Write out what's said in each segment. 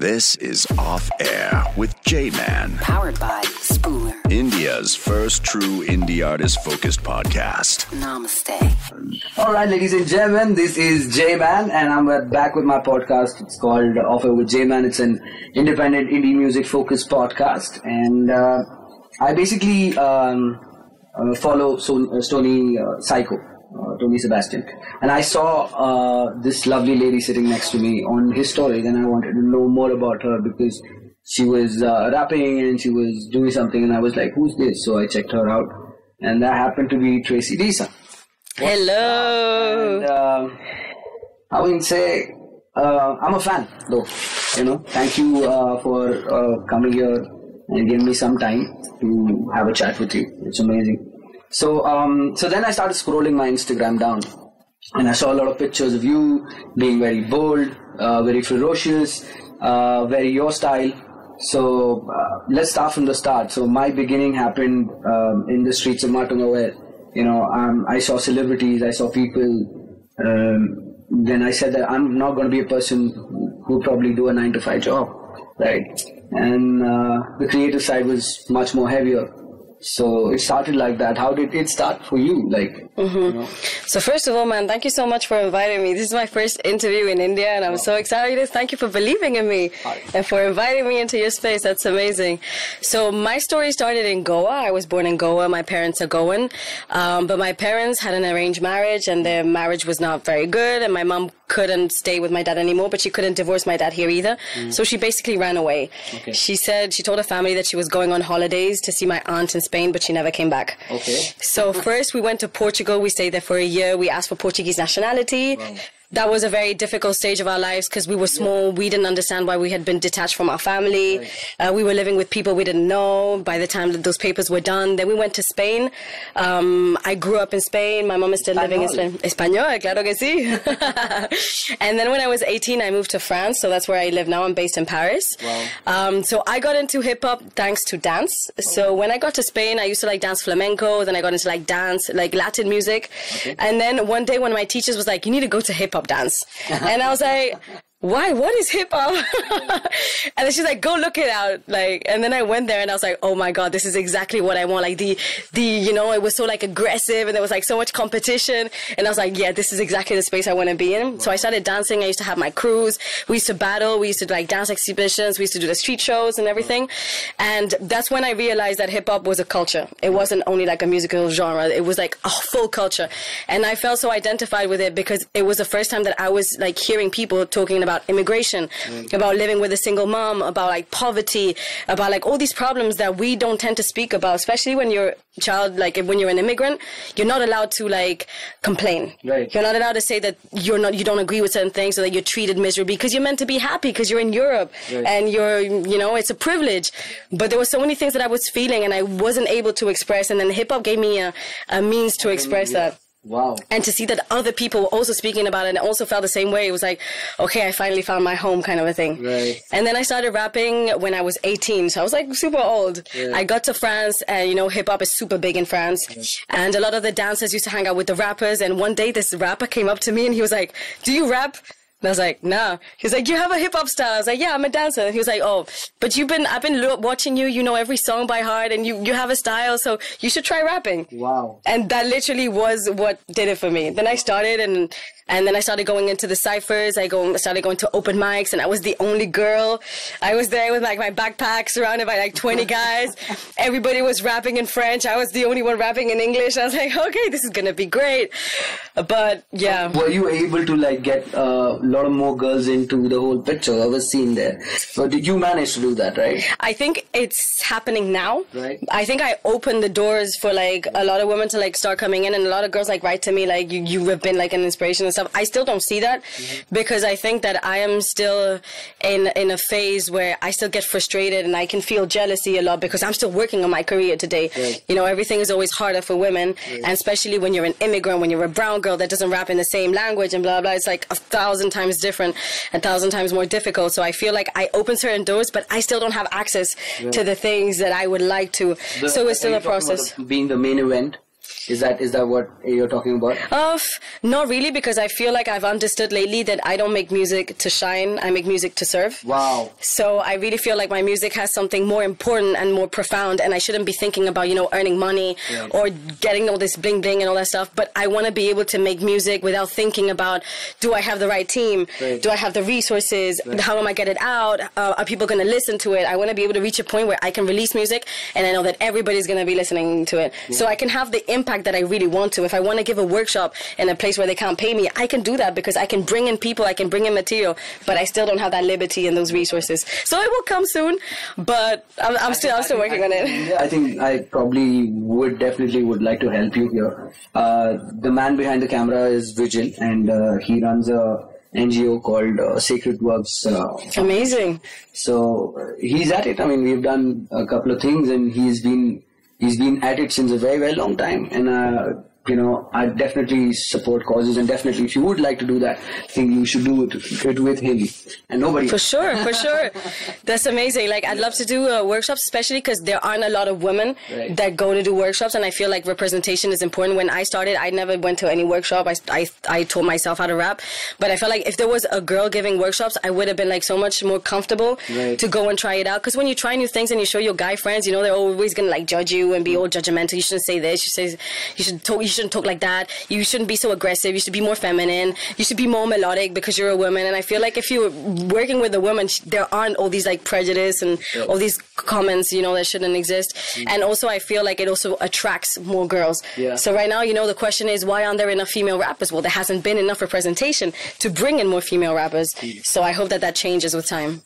This is Off Air with J Man, Powered by Spooler. India's first true indie artist focused podcast. Namaste. All right, ladies and gentlemen, this is J Man, and I'm back with my podcast. It's called Off Air with J Man. It's an independent indie music focused podcast, and uh, I basically um, uh, follow so- uh, Stony uh, Psycho, uh, Tony Sebastian, and I saw uh, this lovely lady sitting next to me on his story, and I wanted to know more about her because she was uh, rapping and she was doing something, and I was like, "Who's this?" So I checked her out, and that happened to be Tracy De Sá. Hello. And, um, I would say uh, I'm a fan, though. You know, thank you uh, for uh, coming here and giving me some time to have a chat with you. It's amazing. So, um, so then I started scrolling my Instagram down, and I saw a lot of pictures of you being very bold, uh, very ferocious, uh, very your style. So uh, let's start from the start. So my beginning happened um, in the streets of Matunga where, you know, um, I saw celebrities, I saw people. Um, then I said that I'm not going to be a person who probably do a nine to five job, right? And uh, the creative side was much more heavier. So it started like that. How did it start for you? Like, you know? So first of all, man, thank you so much for inviting me. This is my first interview in India, and I'm so excited. Thank you for believing in me and for inviting me into your space. That's amazing. So my story started in Goa. I was born in Goa. My parents are Goan, um, but my parents had an arranged marriage, and their marriage was not very good. And my mom couldn't stay with my dad anymore, but she couldn't divorce my dad here either. Mm. So she basically ran away. Okay. She said she told her family that she was going on holidays to see my aunt in Spain, but she never came back. Okay. So first we went to Portugal. We stayed there for a year. We asked for Portuguese nationality. That was a very difficult stage of our lives because we were small. We didn't understand why we had been detached from our family. Uh, we were living with people we didn't know by the time that those papers were done. Then we went to Spain. Um, I grew up in Spain. My mom is still living in Spain. Español, claro que sí. and then when I was 18, I moved to France. So that's where I live now. I'm based in Paris. Um, so I got into hip hop thanks to dance. So when I got to Spain, I used to like dance flamenco. Then I got into like dance, like Latin music. And then one day, one of my teachers was like, "You need to go to hip hop dance," and I was like. Why? What is hip hop? and then she's like, go look it out. Like, and then I went there and I was like, oh my God, this is exactly what I want. Like the, the, you know, it was so like aggressive and there was like so much competition. And I was like, yeah, this is exactly the space I want to be in. So I started dancing. I used to have my crews. We used to battle. We used to like dance exhibitions. We used to do the street shows and everything. And that's when I realized that hip hop was a culture. It wasn't only like a musical genre. It was like a full culture. And I felt so identified with it because it was the first time that I was like hearing people talking about immigration, about living with a single mom, about like poverty, about like all these problems that we don't tend to speak about, especially when you're a child, like when you're an immigrant, you're not allowed to like complain. Right. You're not allowed to say that you're not, you don't agree with certain things or that you're treated miserably because you're meant to be happy because you're in Europe Right. and you're, you know, it's a privilege. But there were so many things that I was feeling and I wasn't able to express. And then hip hop gave me a, a means to express that Wow. and to see that other people were also speaking about it and also felt the same way it was like okay i finally found my home kind of a thing Right. and then i started rapping when i was 18 so i was like super old Yeah. i got to france and you know hip-hop is super big in france and a lot of the dancers used to hang out with the rappers and one day this rapper came up to me and he was like do you rap and I was like, nah. He was like, you have a hip hop style. I was like, yeah, I'm a dancer. And he was like, oh, but you've been, I've been watching you. You know every song by heart, and you you have a style, so you should try rapping. Wow. And that literally was what did it for me. Then I started and and then I started going into the ciphers. I go started going to open mics and I was the only girl. I was there with like my backpack surrounded by like 20 guys. Everybody was rapping in French. I was the only one rapping in English. I was like, okay, this is going to be great. But yeah. Were you able to like get a lot of more girls into the whole picture? I was seeing there. So did you manage to do that, right? I think it's happening now. Right. I think I opened the doors for like a lot of women to like start coming in, and a lot of girls like write to me like you you have been like an inspiration and stuff. I still don't see that mm-hmm. because I think that I am still in in a phase where I still get frustrated and I can feel jealousy a lot because I'm still working on my career today. Right. You know, everything is always harder for women, and especially when you're an immigrant, when you're a brown girl that doesn't rap in the same language and blah blah. It's like a thousand times different, a thousand times more difficult. So I feel like I open certain doors, but I still don't have access to the things that I would like to. so it's still a you talking about process. the- being the main event. Is that is that what you're talking about? Uh, not really, because I feel like I've understood lately that I don't make music to shine. I make music to serve. Wow. So I really feel like my music has something more important and more profound, and I shouldn't be thinking about you know earning money Right. or getting all this bling bling and all that stuff. But I want to be able to make music without thinking about do I have the right team, Right. do I have the resources, how am I get it out, uh, are people going to listen to it? I want to be able to reach a point where I can release music and I know that everybody's going to be listening to it, so I can have the impact that I really want to. If I want to give a workshop in a place where they can't pay me, I can do that because I can bring in people, I can bring in material, but I still don't have that liberty and those resources. So it will come soon, but I'm, I'm still I'm still working on it. Yeah, I think I probably would definitely would like to help you here. Uh, the man behind the camera is Vigil, and uh, he runs a NGO called uh, Sacred Works. Uh, Amazing. so uh, he's at it. I mean, we've done a couple of things, and he's been he's been at it since a very very long time. And uh, you know, I definitely support causes, and definitely if you would like to do that, thing, you should do it, it with him and nobody. For sure, for sure. That's amazing. Like, I'd love to do uh, workshops, especially because there aren't a lot of women Right. that go to do workshops, and I feel like representation is important. When I started, I never went to any workshop. I, I, I taught myself how to rap, but I felt like if there was a girl giving workshops, I would have been like so much more comfortable Right. to go and try it out. Because when you try new things and you show your guy friends, you know they're always gonna like judge you and be all judgmental. You shouldn't say this. You say you should talk. You shouldn't talk like that. You shouldn't be so aggressive. You should be more feminine. You should be more melodic because you're a woman. And I feel like if you're working with a woman, there aren't all these like prejudice and all these comments, you know, that shouldn't exist. And also, I feel like it also attracts more girls. Yeah. So right now, you know, the question is why aren't there enough female rappers? Well, there hasn't been enough representation to bring in more female rappers. So I hope that that changes with time.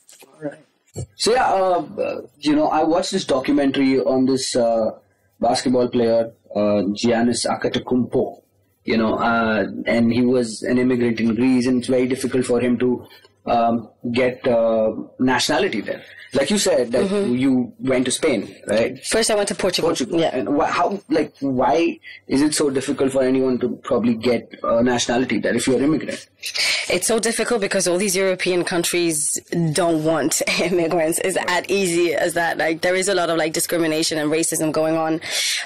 So yeah, uh, uh, you know, I watched this documentary on this uh, basketball player, uh, Giannis Antetokounmpo. You know, uh, and he was an immigrant in Greece, and it's very difficult for him to um, get uh, nationality there. Like you said, that you went to Spain, right? First, I went to Portugal. Portugal. Yeah. And wh- how, like, why is it so difficult for anyone to probably get uh, nationality there if you're an immigrant? It's so difficult because all these European countries don't want immigrants. It's as easy as that. Like there is a lot of like discrimination and racism going on.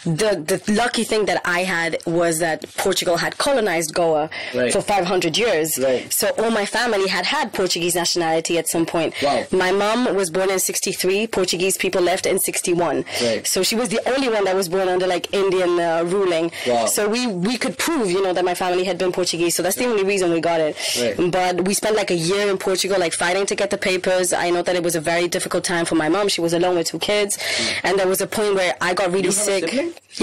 The the lucky thing that I had was that Portugal had colonized Goa Right. for 500 years. Right. So all my family had had Portuguese nationality at some point. Wow. My mom was born in 63. Portuguese people left in 61. Right. So she was the only one that was born under like Indian uh, ruling. Wow. So we we could prove, you know, that my family had been Portuguese. So that's the only reason we got it. Right. But we spent like a year in Portugal, like fighting to get the papers. I know that it was a very difficult time for my mom. She was alone with two kids, and there was a point where I got really Mm. sick.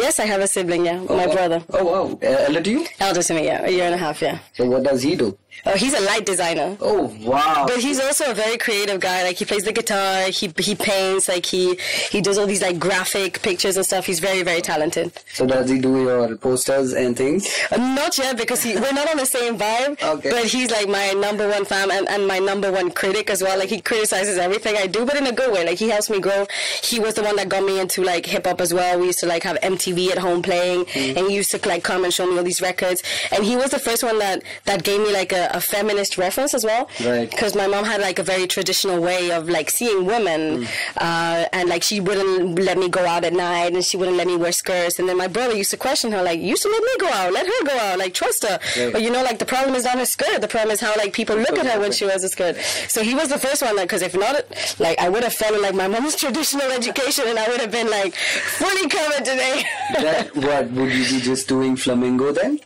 Yes, I have a sibling. Yeah, my Oh, brother, Oh wow, uh, elder to you? elder to me. Yeah, a year and a half. Yeah. So what does he do? Oh, he's a light designer. Oh wow. But he's also a very creative guy. Like he plays the guitar, he he paints, like he he does all these like graphic pictures and stuff. He's very very talented. So does he do your posters and things? Uh, Not yet because he, we're not on the same vibe. Okay. But he's like my number one fan and, and my number one critic as well. Like he criticizes everything I do, but in a good way. Like he helps me grow. He was the one that got me into like hip hop as well. We used to like have MTV at home playing, Mm-hmm. and he used to like come and show me all these records. And he was the first one that that gave me like a, a feminist reference as well. Right. Because my mom had like a very traditional way of like seeing women, Mm. uh, and like she wouldn't let me go out at night, and she wouldn't let me wear skirts. And then my brother used to question her, like, "You used to let me go out, let her go out, like trust her." Right. But you know, like the problem is not her skirt. The problem is how like people look at her when she wears a skirt. So he was the first one, like, because if not, like I would have followed like my mom's traditional education, and I would have been like fully covered today. That what would you be just doing flamingo then,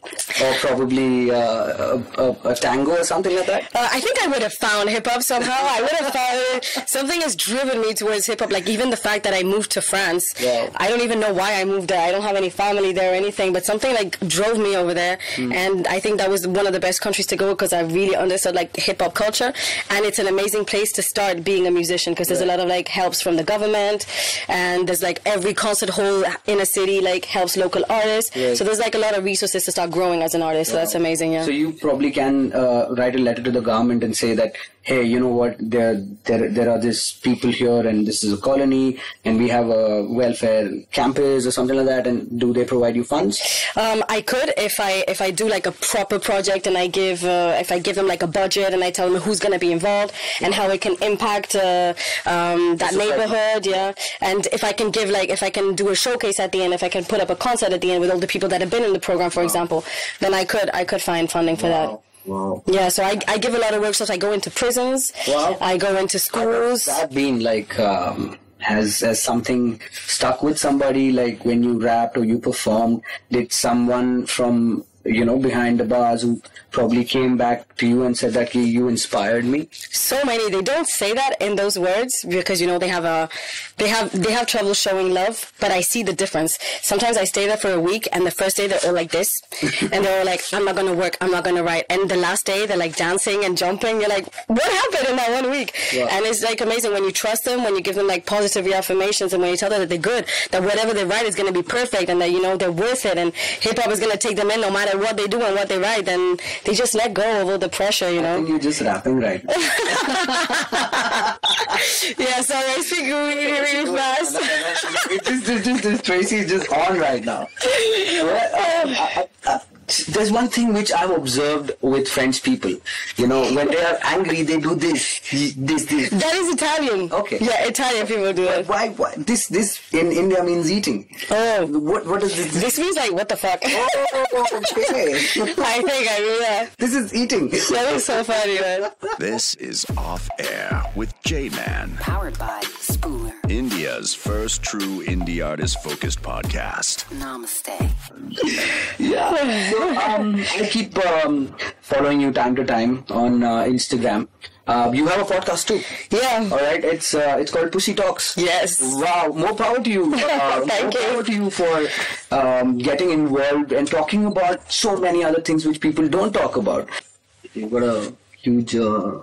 or probably uh, a, a, a tango or something like that? Uh, I think I would have found hip hop somehow. I would have found. Something has driven me towards hip hop. Like even the fact that I moved to France. Wow. I don't even know why I moved there. I don't have any family there or anything. But something like drove me over there, and I think that was one of the best countries to go because I really understood like hip hop culture, and it's an amazing place to start being a musician because there's a lot of like helps from the government, and there's like every concert hall in a city like helps local artists. So there's like a lot of resources to start growing as an artist. So that's amazing. Yeah. So you probably can uh, write a letter to the government and say that, hey, you know what, there, there, there are these people here and this is a colony and we have a welfare campus or something like that and do they provide you funds? Um, I could if I if I do like a proper project and I give uh, if I give them like a budget and I tell them who's going to be involved and how it can impact uh, um, that neighborhood, yeah. And if I can give like if I can do a showcase at the end, if I can put up a concert at the end with all the people that have been in the program, for example, then I could I could find funding for that. Wow. Yeah, so I, I give a lot of workshops. I go into prisons. Wow. I go into schools. that been like um, has has something stuck with somebody like when you rapped or you performed did someone from you know behind the bars who probably came back to you and said that you, inspired me? So many. They don't say that in those words because you know they have a they have they have trouble showing love but i see the difference. Sometimes i stay there for a week and the first day they're all like this and they're all like i'm not gonna work. I'm not gonna write. And the last day they're like dancing and jumping. You're like what happened in that one week? Yeah. and it's like amazing when you trust them when you give them like positive reaffirmations and when you tell them that they're good that whatever they write is gonna be perfect and that you know they're worth it and hip-hop is gonna take them in no matter what they do and what they write. Then they just let go of all the pressure you I know think you're just rapping right now. Yeah, sorry, I speak really, really fast. It just, just, Tracy is just on right now. Uh, I- I- I- there's one thing which I've observed with French people. You know, when they are angry, they do this, this, this. That is Italian. Okay. Yeah, Italian people do it. Why, why? This, this in India means eating. Oh, What, what is this? this means like what the fuck? Oh, oh, oh, oh okay. I think I mean yeah. This is eating. That is so funny, man. This is Off Air with J Man, Powered by Spooler. India's first true indie artist focused podcast. Namaste. Yeah. So, um, I keep um, following you time to time on uh, Instagram. Uh, you have a podcast too. Yeah. All right. It's uh, it's called Pussy Talks. Yes. Wow. More power to you. Uh, Thank more you. power to you for um, getting involved and talking about so many other things which people don't talk about. You've got a huge uh,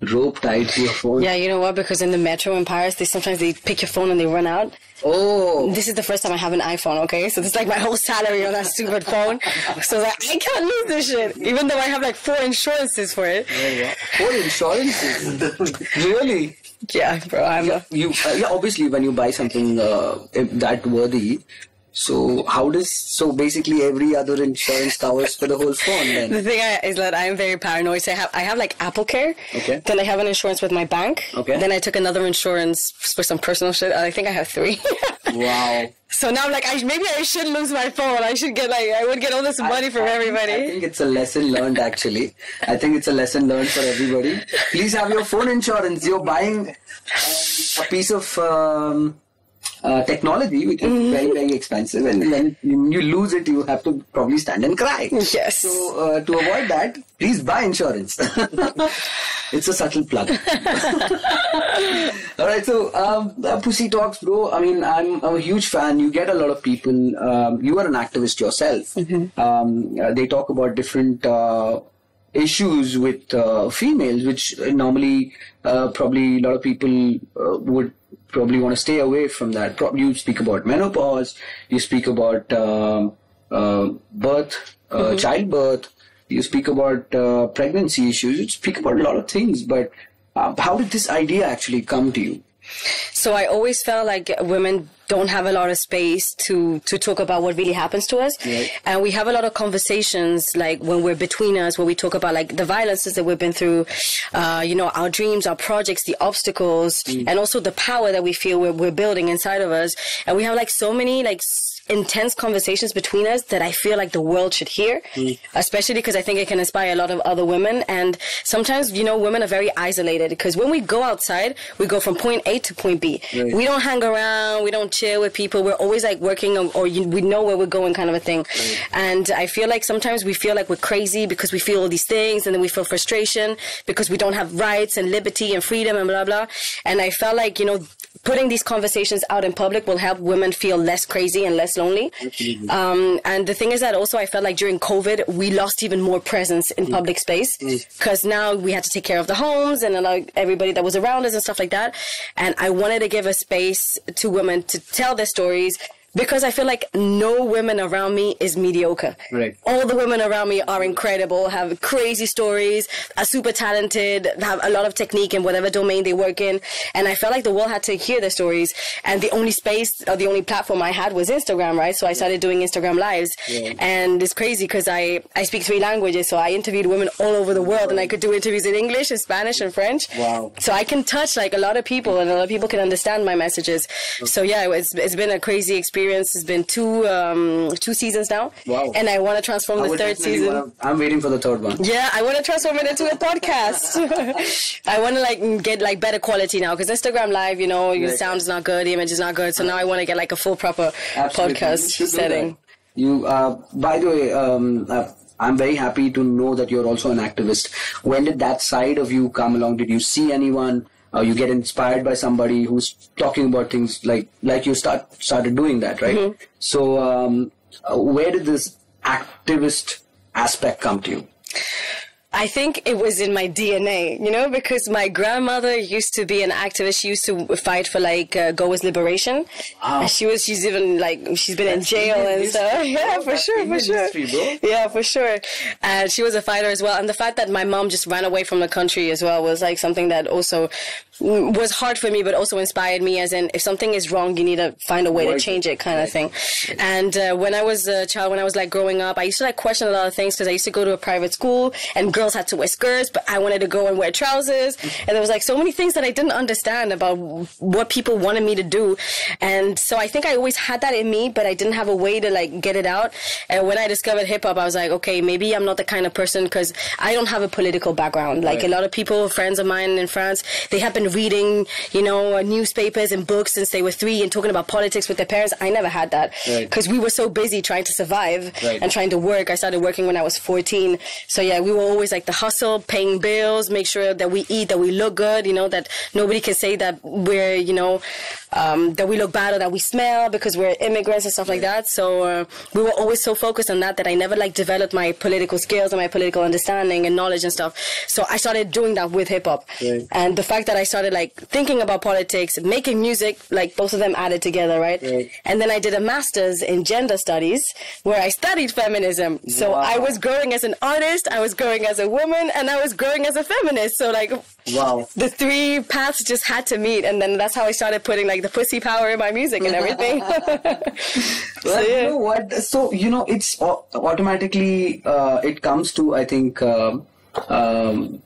rope tied to your phone. Yeah, you know what? Because in the metro in Paris, they sometimes they pick your phone and they run out. Oh. This is the first time I have an iPhone, okay? So it's like my whole salary on that stupid phone. So like, I can't lose this shit, even though I have like four insurances for it. Yeah, yeah. Four insurances. really? Yeah, bro, I'm a, you uh, yeah obviously when you buy something uh, that worthy so how does so basically every other insurance covers for the whole phone Then The thing I, is that I am very paranoid. So I have I have like Apple Care. Okay. Then I have an insurance with my bank. Okay. Then I took another insurance for some personal shit. I think I have three. wow so now I'm like, I, maybe I should lose my phone. I should get like I would get all this money from everybody. I think it's a lesson learned actually i think it's a lesson learned for everybody please have your phone insurance you're buying uh, a piece of um, uh, technology which is Mm-hmm. very very expensive and then you lose it you have to probably stand and cry. Yes. so uh, to avoid that please buy insurance. It's a subtle plug. All right so um, uh, pussy talks bro i mean I'm, I'm a huge fan. You get a lot of people um, you are an activist yourself. Um, uh, they talk about different uh, issues with uh, females which normally uh, probably a lot of people uh, would probably want to stay away from that. Pro- you speak about menopause you speak about um uh, birth uh, childbirth you speak about uh, pregnancy issues you speak about a lot of things but uh, how did this idea actually come to you So I always felt like women don't have a lot of space to to talk about what really happens to us, Right. and we have a lot of conversations like when we're between us, where we talk about like the violences that we've been through, uh, you know, our dreams, our projects, the obstacles, and also the power that we feel we're, we're building inside of us, and we have like so many like. Intense conversations between us that I feel like the world should hear, mm. especially because I think it can inspire a lot of other women. And sometimes, you know, women are very isolated because when we go outside, we go from point A to point B. Right. We don't hang around, we don't chill with people. We're always like working on, or you, we know where we're going, kind of a thing. And I feel like sometimes we feel like we're crazy because we feel all these things, and then we feel frustration because we don't have rights and liberty and freedom and blah blah. And I felt like you know putting these conversations out in public will help women feel less crazy and less lonely. Um, and the thing is that also I felt like during COVID we lost even more presence in public space because now we had to take care of the homes and like everybody that was around us and stuff like that. And I wanted to give a space to women to tell their stories because I feel like no women around me is mediocre. Right. All the women around me are incredible, have crazy stories, are super talented, have a lot of technique in whatever domain they work in. And I felt like the world had to hear their stories. And the only space or the only platform I had was Instagram, right? So I started doing Instagram lives. Yeah. And it's crazy because I, I speak three languages. So I interviewed women all over the world and I could do interviews in English and Spanish and French. Wow. So I can touch like a lot of people and a lot of people can understand my messages. So yeah, it's, it's been a crazy experience. It's been two um, two seasons now. Wow. And I want to transform I the third season. wanna- I'm waiting for the third one. Yeah, I want to transform it into a podcast. I want to like get like better quality now because Instagram Live, you know, your Right. sound is not good, the image is not good. So now I want to get like a full proper Absolutely. Podcast setting. You, uh, by the way, um, uh, I'm very happy to know that you're also an activist. When did that side of you come along? Did you see anyone? Uh, you get inspired by somebody who's talking about things like like you start started doing that, right? Mm-hmm. So, um, uh, where did this activist aspect come to you? I think it was in my DNA, you know, because my grandmother used to be an activist. She used to fight for like uh, Goa's liberation. Wow. And she was, she's even like, she's been in jail and stuff. Yeah, for That's sure, for sure. history. Yeah, for sure. And she was a fighter as well. And the fact that my mom just ran away from the country as well was like something that also was hard for me, but also inspired me. As in, if something is wrong, you need to find a way to change it, kind of thing. And uh, when I was a child, when I was like growing up, I used to like question a lot of things because I used to go to a private school and girls had to wear skirts, but I wanted to go and wear trousers. And there was like so many things that I didn't understand about what people wanted me to do. And so I think I always had that in me, but I didn't have a way to like get it out. And when I discovered hip hop, I was like, okay, maybe I'm not the kind of person because I don't have a political background. Like Right. a lot of people, friends of mine in France, they have been reading, you know, uh, newspapers and books since they were three and talking about politics with their parents. I never had that Right. because we were so busy trying to survive Right. and trying to work. I started working when I was 14. So yeah, we were always like the hustle, paying bills, make sure that we eat, that we look good, you know, that nobody can say that we're, you know, um, that we look bad or that we smell because we're immigrants and stuff like that. So uh, we were always so focused on that that I never like developed my political skills and my political understanding and knowledge and stuff. So I started doing that with hip hop. Right. And the fact that I started like thinking about politics, making music, like both of them added together, right? Right. And then I did a master's in gender studies where I studied feminism. So Wow. I was growing as an artist, I was growing as a woman, and I was growing as a feminist. So like Wow. the three paths just had to meet, and then that's how I started putting like the pussy power in my music and everything. Well, yeah. you know what? So you know, it's automatically uh, it comes to I think um, um,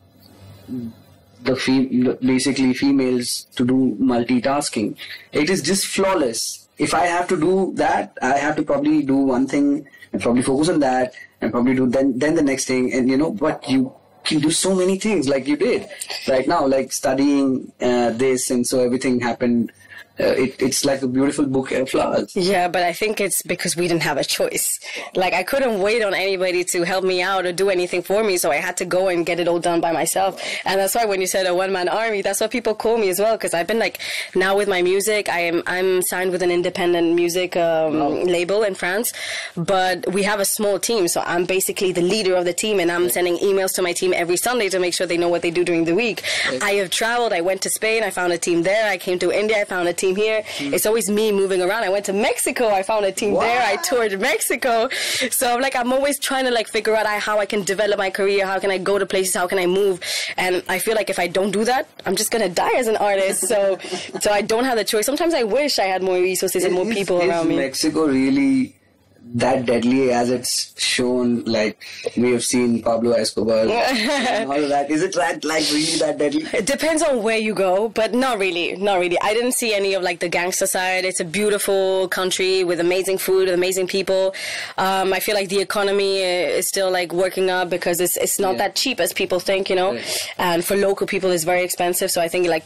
the fe- basically females to do multitasking. It is just flawless. If I have to do that, I have to probably do one thing and probably focus on that and probably do then then the next thing and you know but you can do so many things like you did right now like studying uh, this and so everything happened uh, it, it's like a beautiful bouquet of flowers Yeah, but I think it's because we didn't have a choice. Like I couldn't wait on anybody to help me out or do anything for me, so I had to go and get it all done by myself. And that's why when you said a one man army, that's what people call me as well. Because I've been like now with my music, I am I'm signed with an independent music um, label in France, but we have a small team, so I'm basically the leader of the team, and I'm sending emails to my team every Sunday to make sure they know what they do during the week. I have traveled. I went to Spain. I found a team there. I came to India. I found a team here. Mm. It's always me moving around. I went to Mexico. I found a team there. I toured Mexico. So I'm like, I'm always trying to like figure out how I can develop my career. How can I go to places? How can I move? And I feel like if I don't do that, I'm just gonna die as an artist. So, so I don't have the choice. Sometimes I wish I had more resources and more people is around me. Mexico really that deadly as it's shown? Like we have seen Pablo Escobar and all of that. Is it that like really that deadly? It depends on where you go, but not really, not really. I didn't see any of like the gangster side. It's a beautiful country with amazing food, amazing people. Um, I feel like the economy uh, is still like working up because it's it's not Yeah. that cheap as people think, you know. Right. And for local people, it's very expensive. So I think like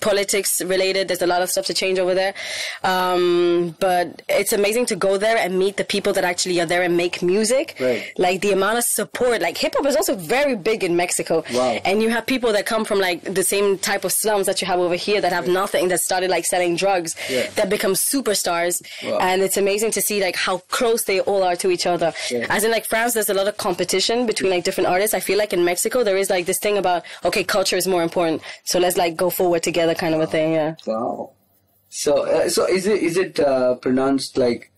politics related, there's a lot of stuff to change over there. Um, but it's amazing to go there and meet the people that actually are there and make music. Right. Like the amount of support. Like hip hop is also very big in Mexico. Wow. And you have people that come from like the same type of slums that you have over here that have nothing that started like selling drugs Yeah. that become superstars. Wow. And it's amazing to see like how close they all are to each other. Yeah. As in like France, there's a lot of competition between like different artists. I feel like in Mexico there is like this thing about okay, culture is more important, so let's like go forward together, kind of a thing. Yeah. Wow. So, uh, so is it is it uh, pronounced like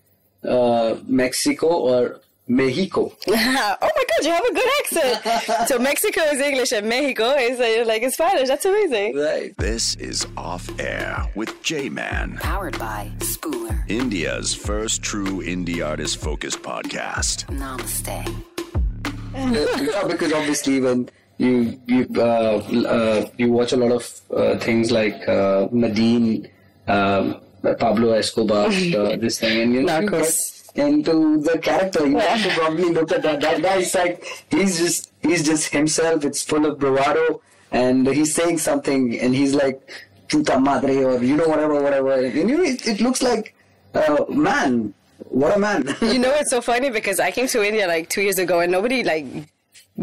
uh, Mexico or Mexico? oh my god, you have a good accent. so Mexico is English and Mexico is uh, like in Spanish. That's amazing. Right. This is Off Air with J Man, Powered by Spooler. India's first true indie artist focused podcast. Namaste. yeah, because obviously when you you uh, uh, you watch a lot of uh, things like uh, um, Pablo Escobar, uh, this thing, and you know, Narcos. into the character. You have to probably look at that. That guy is like he's just he's just himself. It's full of bravado, and he's saying something, and he's like "puta madre" or you know whatever, whatever. And you know, it, it looks like uh, man. What a man! You know, it's so funny because I came to India like two years ago and nobody like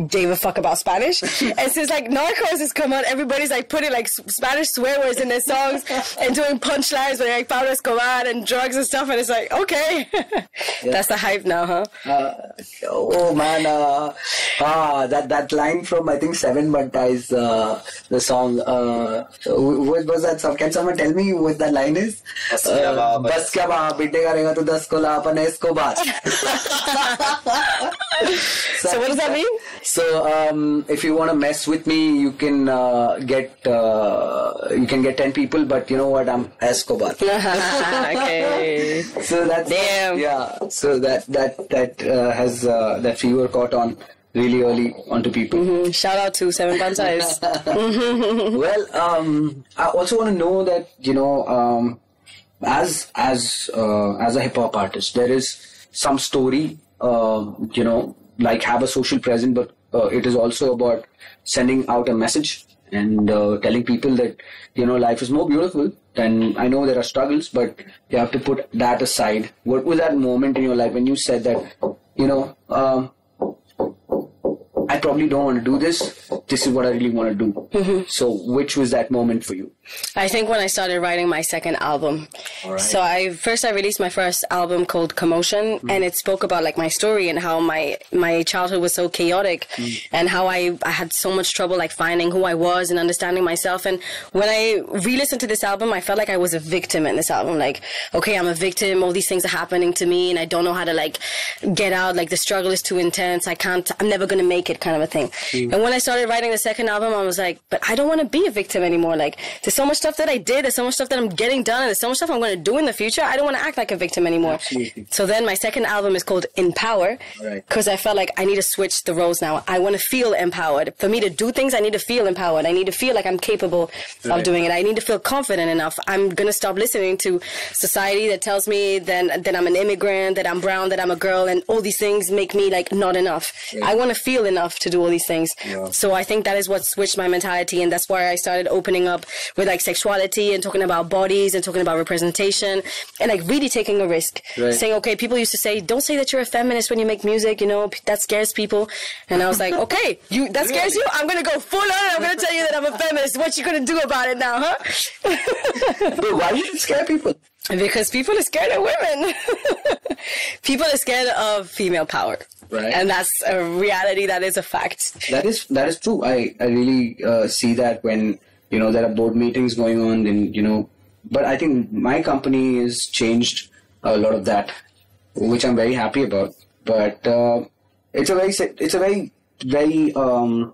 gave a fuck about Spanish. and since like Narcos has come out, everybody's like putting like Spanish swear words in their songs and doing punchlines with like Pablo Escobar and drugs and stuff. And it's like, okay, yeah. that's the hype now, huh? Uh, oh man, uh, ah, that that line from I think Seven Banta is uh, the song. Uh, what was that song? Can someone tell me what that line is? Bas kya ba, bitte karega tu das ko apne Escobar. so what does that mean? So um, if you want to mess with me, you can uh, get uh, you can get ten people, but you know what? I'm Escobar. okay. so that's Damn. yeah. So that that that uh, has uh, that fever caught on really early onto people. Shout out to Seven Bantaiz. well, um, I also want to know that you know, um, as as uh, as a hip hop artist, there is some story, uh, you know, like have a social presence, but uh, it is also about sending out a message and uh, telling people that you know life is more beautiful. And I know there are struggles, but you have to put that aside. What was that moment in your life when you said that, you know? Um, I probably don't want to do this. This is what I really want to do. Mm-hmm. So, which was that moment for you? I think when I started writing my second album. So I first I released my first album called Commotion mm. and it spoke about like my story and how my my childhood was so chaotic mm. and how I I had so much trouble like finding who I was and understanding myself. And when I re-listened to this album I felt like I was a victim in this album. Like okay I'm a victim. All these things are happening to me and I don't know how to like get out. Like the struggle is too intense. I can't I'm never going to make it kind of a thing. Mm. And when I started writing the second album I was like but I don't want to be a victim anymore like there's so much stuff that I did. There's so much stuff that I'm getting done. And there's so much stuff I'm going to do in the future. I don't want to act like a victim anymore. Absolutely. So then my second album is called In Power Right. because I felt like I need to switch the roles now. I want to feel empowered. For me to do things, I need to feel empowered. I need to feel like I'm capable of doing it. I need to feel confident enough. I'm going to stop listening to society that tells me then that I'm an immigrant, that I'm brown, that I'm a girl, and all these things make me like not enough. I want to feel enough to do all these things. So I think that is what switched my mentality, and that's why I started opening up with like sexuality and talking about bodies and talking about representation and like really taking a risk. Right. Saying, okay, people used to say, don't say that you're a feminist when you make music, you know, that scares people. And I was like, okay, you that scares you? I'm gonna go full on. and I'm gonna tell you that I'm a feminist. What you gonna do about it now, huh? But why it scare people? Because people are scared of women. people are scared of female power. Right. And that's a reality that is a fact. That is that is true. I I really uh, see that when you know there are board meetings going on, then you know. But I think my company has changed a lot of that, which I'm very happy about. But uh, it's a very it's a very very um,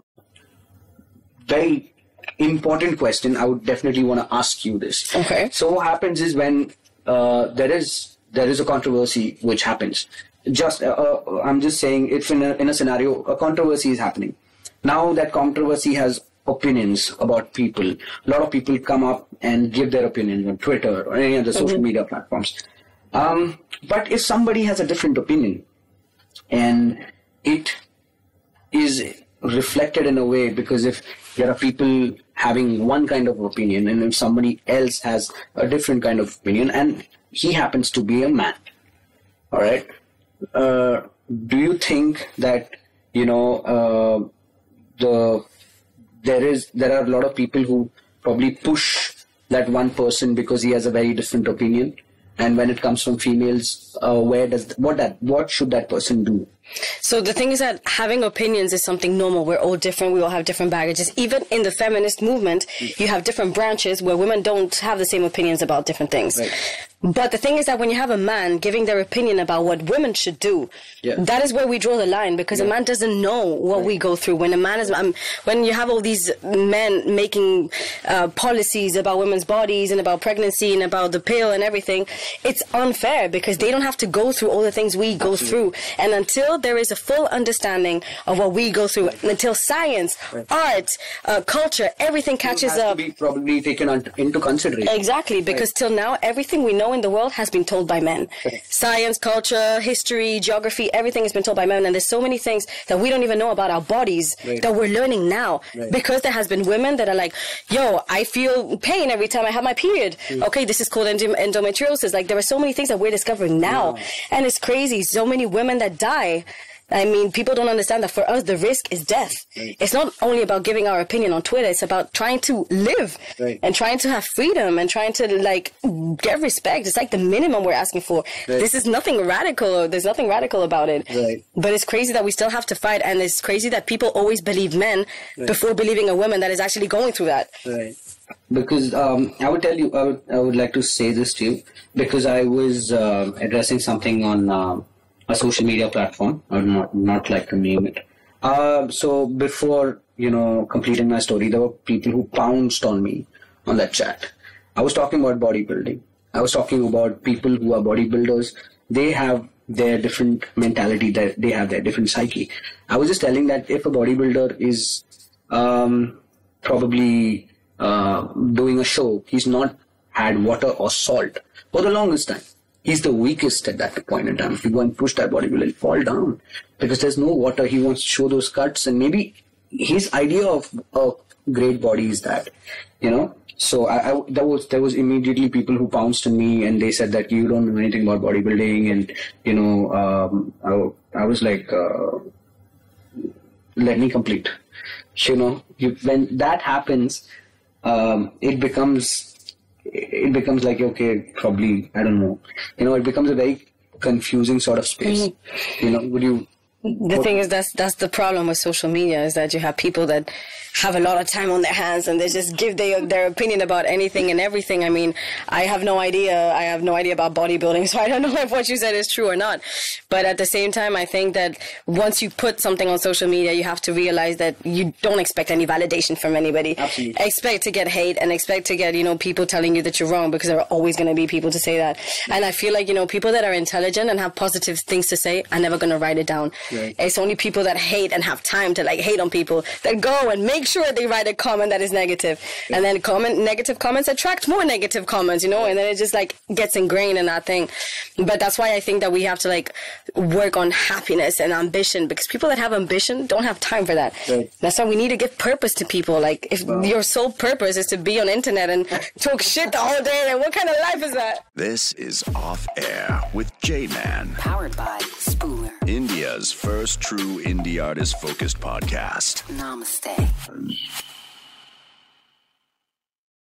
very important question. I would definitely want to ask you this. Okay. So what happens is when uh, there is there is a controversy which happens. Just uh, uh, I'm just saying if in a, in a scenario a controversy is happening. Now that controversy has opinions about people. A lot of people come up and give their opinions on Twitter or any other social media platforms. Um, but if somebody has a different opinion and it is reflected in a way because if there are people having one kind of opinion and if somebody else has a different kind of opinion and he happens to be a man all right uh, do you think that you know uh, the there is there are a lot of people who probably push that one person because he has a very different opinion and when it comes from females uh, where does what that what should that person do So the thing is that having opinions is something normal. We're all different. We all have different baggages. Even in the feminist movement, you have different branches where women don't have the same opinions about different things. Right. But the thing is that when you have a man giving their opinion about what women should do, Yeah. that is where we draw the line because a man doesn't know what we go through. When a man is, um, when you have all these men making uh, policies about women's bodies and about pregnancy and about the pill and everything, it's unfair because they don't have to go through all the things we go through. And until there is a full understanding of what we go through, until science, art, uh, culture, everything catches has to up. be probably taken into consideration. Exactly, because till now, everything we know in the world has been told by men. Science, culture, history, geography, everything has been told by men. And there's so many things that we don't even know about our bodies Right. that we're learning now. Right. Because there has been women that are like, yo, I feel pain every time I have my period. Hmm. Okay, this is called endom- endometriosis. Like, there are so many things that we're discovering now. And it's crazy. So many women that die. I mean, people don't understand that for us, the risk is death. It's not only about giving our opinion on Twitter. It's about trying to live Right. and trying to have freedom and trying to like get respect. It's like the minimum we're asking for. Right. This is nothing radical. There's nothing radical about it. Right. But it's crazy that we still have to fight, and it's crazy that people always believe men before believing a woman that is actually going through that. Right. Because um, I would tell you, I would, I would like to say this to you because I was uh, addressing something on um a social media platform. I would not, not like to name it. Uh, so before you know completing my story, there were people who pounced on me on that chat. I was talking about bodybuilding. I was talking about people who are bodybuilders. They have their different mentality. That they have their different psyche. I was just telling that if a bodybuilder is um, probably uh, doing a show, he's not had water or salt for the longest time. He's the weakest at that point in time. If you go and push that body, will fall down because there's no water. He wants to show those cuts, and maybe his idea of a great body is that, you know. So I, I there was there was immediately people who pounced on me and they said that you don't know anything about bodybuilding, and you know, um, I, I was like. Uh, let me complete. You know, you, when that happens, um, it becomes it becomes like okay, probably I don't know. You know, it becomes a very confusing sort of space. Mm-hmm. You know, would you? The thing is, that's that's the problem with social media is that you have people that have a lot of time on their hands and they just give their their opinion about anything and everything. I mean, I have no idea. I have no idea about bodybuilding, so I don't know if what you said is true or not. But at the same time, I think that once you put something on social media, you have to realize that you don't expect any validation from anybody. Absolutely. Expect to get hate and expect to get you know people telling you that you're wrong because there are always going to be people to say that. And I feel like you know people that are intelligent and have positive things to say are never going to write it down. Right. It's only people that hate and have time to like hate on people that go and make sure they write a comment that is negative. And then comment negative comments attract more negative comments, you know, and then it just like gets ingrained in that thing. But that's why I think that we have to like work on happiness and ambition because people that have ambition don't have time for that. Right. That's why we need to give purpose to people. Like if your sole purpose is to be on internet and talk shit the whole day, then what kind of life is that? This is Off Air with J Man, Powered by Spooler. India's first true indie artist focused podcast. Namaste.